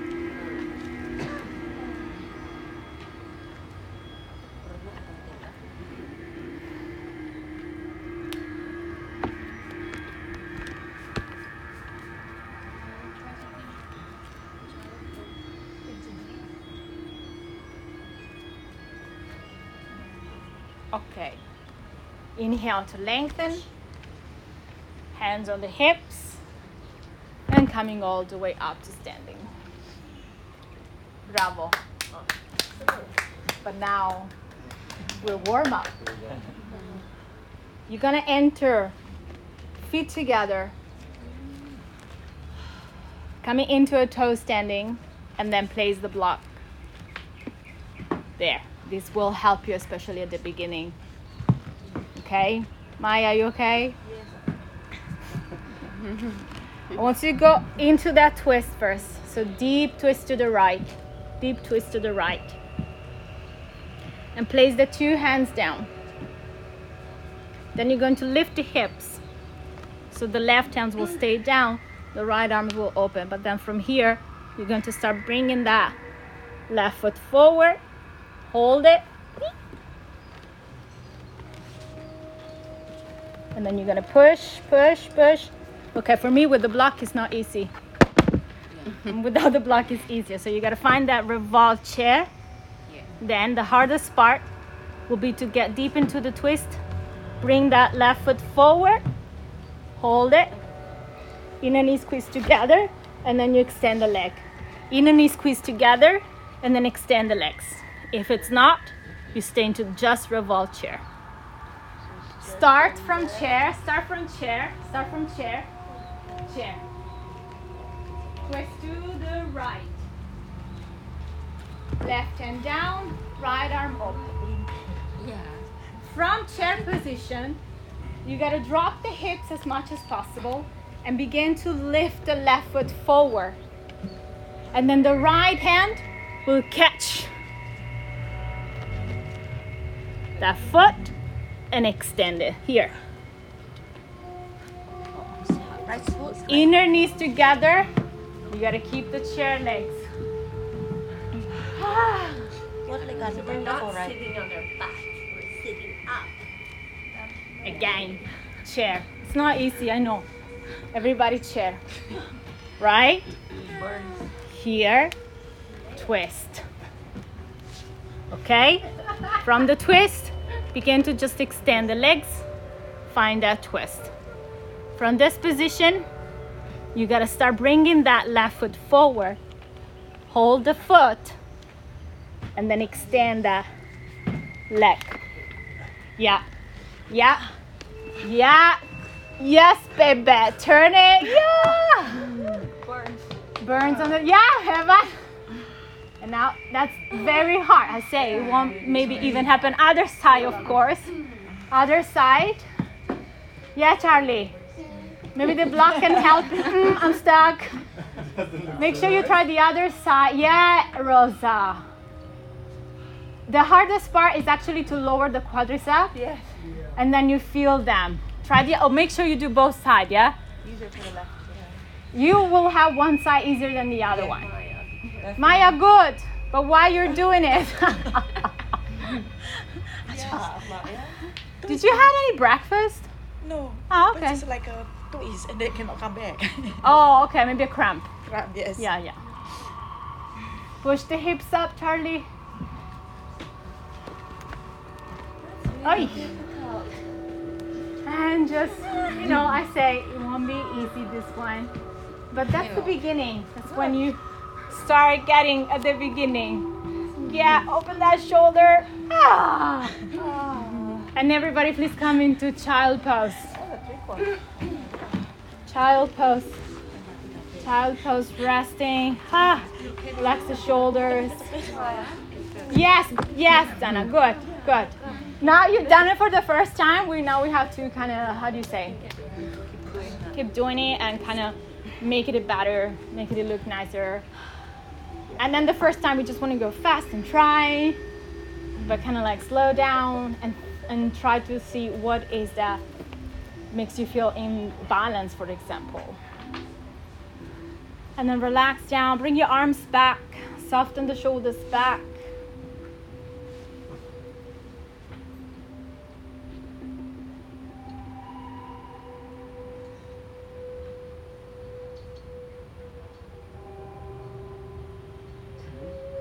Inhale to lengthen. Hands on the hips. And coming all the way up to standing. Bravo. But now we'll warm up. You're gonna enter feet together, coming into a toe standing, and then place the block. There. This will help you, especially at the beginning. Okay? Maya, you okay? Yes. [LAUGHS] I want you to go into that twist first. So deep twist to the right, deep twist to the right. And place the two hands down. Then you're going to lift the hips. So the left hands will stay down, the right arms will open. But then from here, you're going to start bringing that left foot forward. Hold it. And then you're going to push, push, push. Okay, for me with the block it's not easy. [LAUGHS] Without the block it's easier. So you gotta find that revolve chair. Yeah. Then the hardest part will be to get deep into the twist. Bring that left foot forward. Hold it. In Inner knee squeeze together. And then you extend the leg. In Inner knee squeeze together. And then extend the legs. If it's not, you stay into just revolve chair. Start from chair, start from chair, start from chair, chair. Twist to the right. Left hand down, right arm open. Yeah. From chair position, you gotta drop the hips as much as possible and begin to lift the left foot forward. And then the right hand will catch that foot and extend it here. Inner knees together. You gotta keep the chair legs. What like that? We're not sitting on our back. We're sitting up. Again, chair. It's not easy, I know. Everybody chair. Right? Here, twist. Okay? From the twist, begin to just extend the legs. Find that twist. From this position, you gotta start bringing that left foot forward. Hold the foot and then extend that leg. Yeah. Yeah. Yeah. Yes, baby. Turn it. Yeah. Burns burns on the yeah, Evan. And now that's very hard. I say it won't maybe even happen. Other side, of course. Other side. Yeah, Charlie. Maybe the block can help. Mm, I'm stuck. Make sure you try the other side. Yeah, Rosa. The hardest part is actually to lower the quadricep. Yes. And then you feel them. Try the. Oh, make sure you do both sides. Yeah. Easier for the left. You will have one side easier than the other one. Left. Maya, good. But why you're doing it? [LAUGHS] [LAUGHS] Yeah, Maya. Did you have any breakfast? No. Oh, But okay. just like a twist and then cannot come back. [LAUGHS] Oh, okay. Maybe a cramp. Crap, yes. Yeah, yeah. Push the hips up, Charlie. Oi. And just, you know, I say it won't be easy this one. But that's the beginning. That's when you start getting at the beginning. Yeah, open that shoulder. Ah. And everybody please come into child pose. Child pose. Child pose, resting. Ah, relax the shoulders. Yes, yes, Dana. Good, good. Now you've done it for the first time. We now we have to kind of how do you say? Keep doing it and kind of make it better, make it look nicer. And then the first time we just want to go fast and try, but kind of like slow down and and try to see what is that makes you feel in balance, for example. And then relax down, bring your arms back, soften the shoulders back.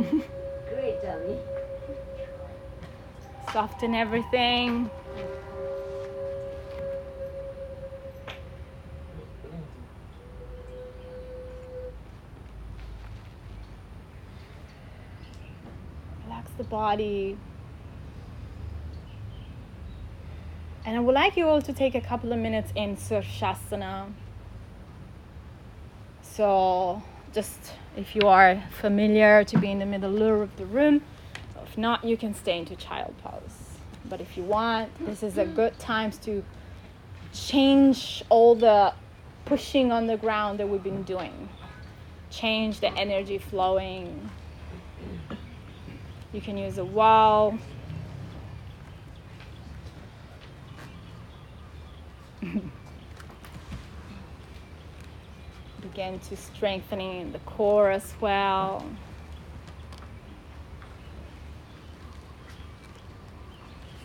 Great, Jelly. Soften everything. Relax the body. And I would like you all to take a couple of minutes in Sirshasana. So, just if you are familiar to be in the middle of the room, if not, you can stay into child pose. But if you want, this is a good time to change all the pushing on the ground that we've been doing. Change the energy flowing. You can use a wall. [LAUGHS] Begin to strengthening the core as well.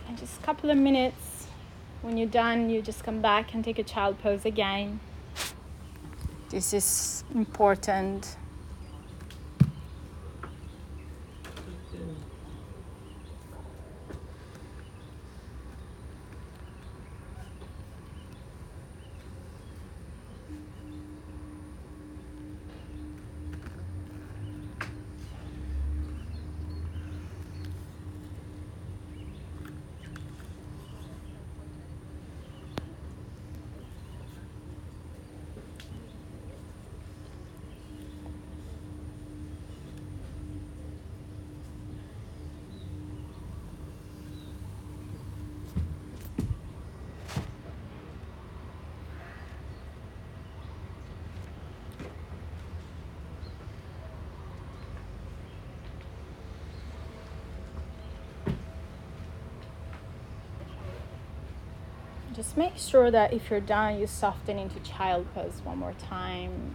And just a couple of minutes. When you're done, you just come back and take a child pose again. This is important. Just make sure that if you're done, you soften into child pose one more time.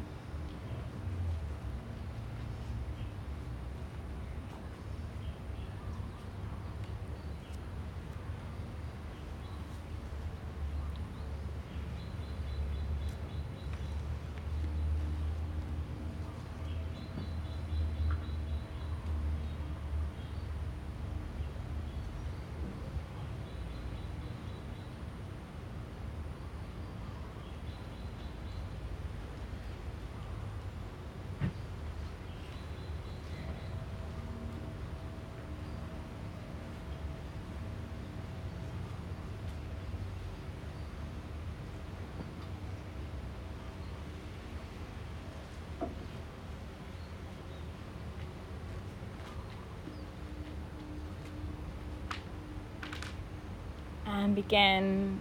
Begin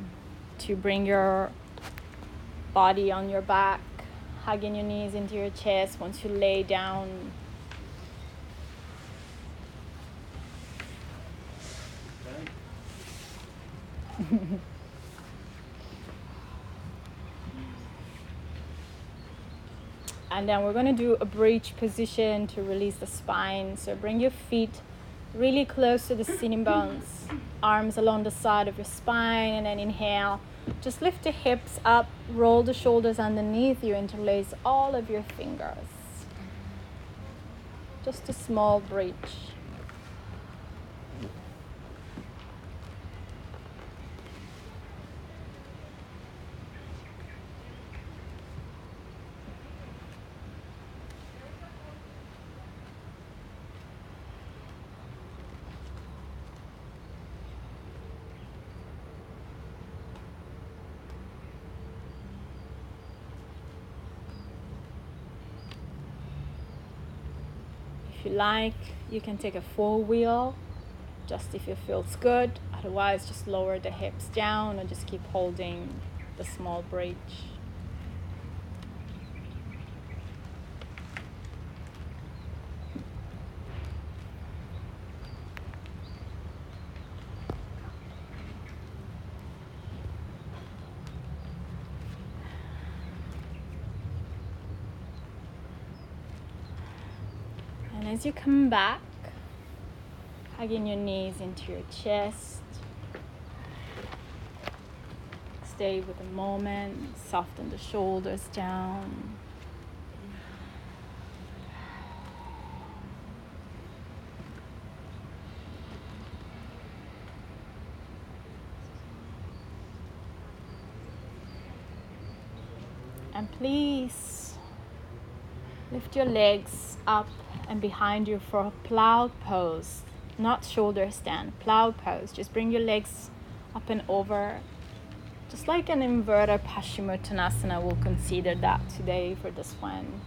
to bring your body on your back, hugging your knees into your chest once you lay down. [LAUGHS] and then we're going to do a bridge position to release the spine. So bring your feet really close to the sitting bones, arms along the side of your spine, and then inhale. Just lift the hips up, roll the shoulders underneath you, interlace all of your fingers. Just a small bridge. If you like, you can take a full wheel just if it feels good. Otherwise, just lower the hips down and just keep holding the small bridge. And as you come back, hugging your knees into your chest, stay with the moment, soften the shoulders down. And please lift your legs up and behind you for a plow pose, not shoulder stand, plow pose. Just bring your legs up and over, just like an inverted Paschimottanasana. We'll consider that today for this one.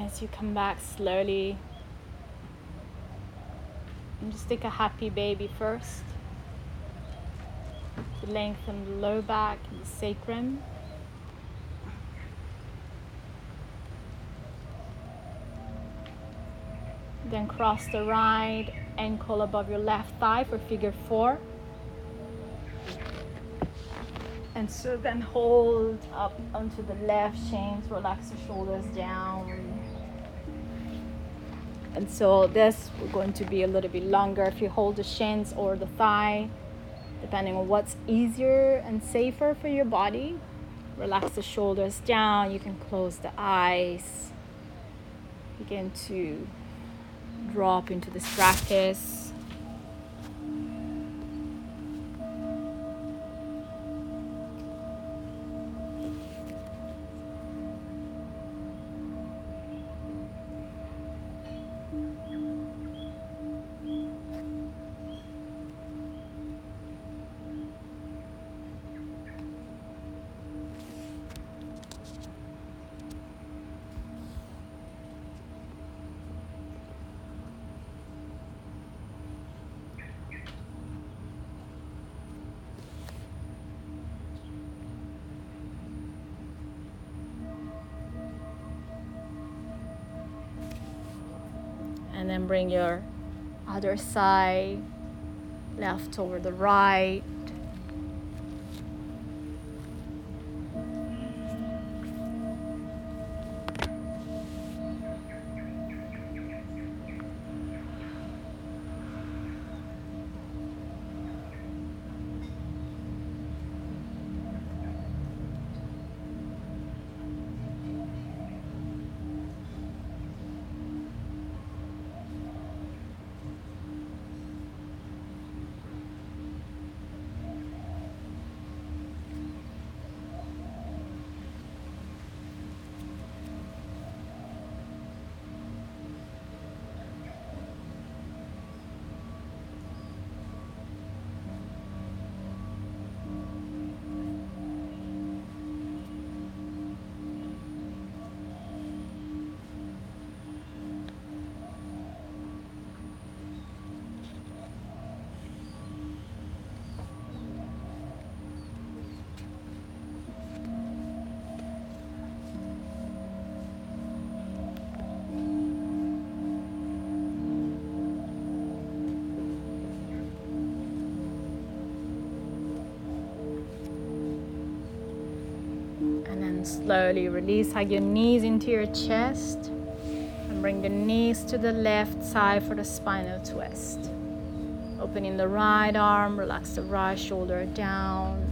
As you come back slowly, and just take a happy baby first to lengthen the low back and the sacrum. Then cross the right ankle above your left thigh for figure four. And so then hold up onto the left shins, relax the shoulders down. And so this we're going to be a little bit longer if you hold the shins or the thigh, depending on what's easier and safer for your body. Relax the shoulders down. You can close the eyes. Begin to drop into this practice. Your other side left over the right slowly release, hug your knees into your chest. And bring the knees to the left side for the spinal twist. Opening the right arm, relax the right shoulder down.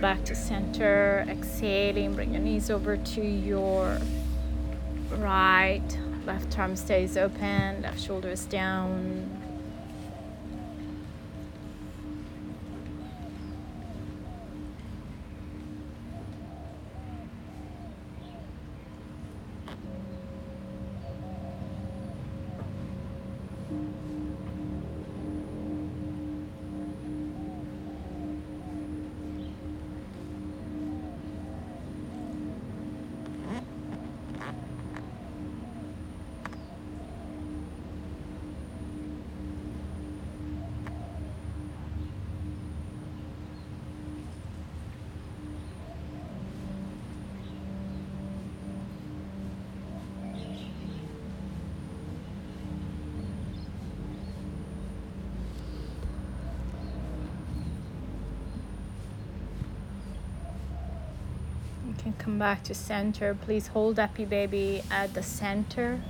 Back to center. Exhaling, bring your knees over to your right. Left arm stays open, left shoulder is down. You can come back to center. Please hold Happy Baby at the center.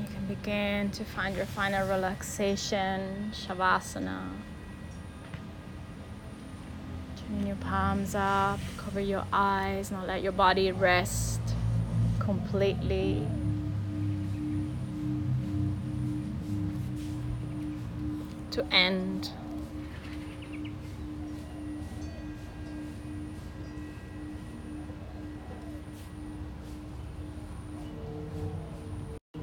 You can begin to find your final relaxation, Shavasana. Turn your palms up, cover your eyes, now let your body rest completely. To end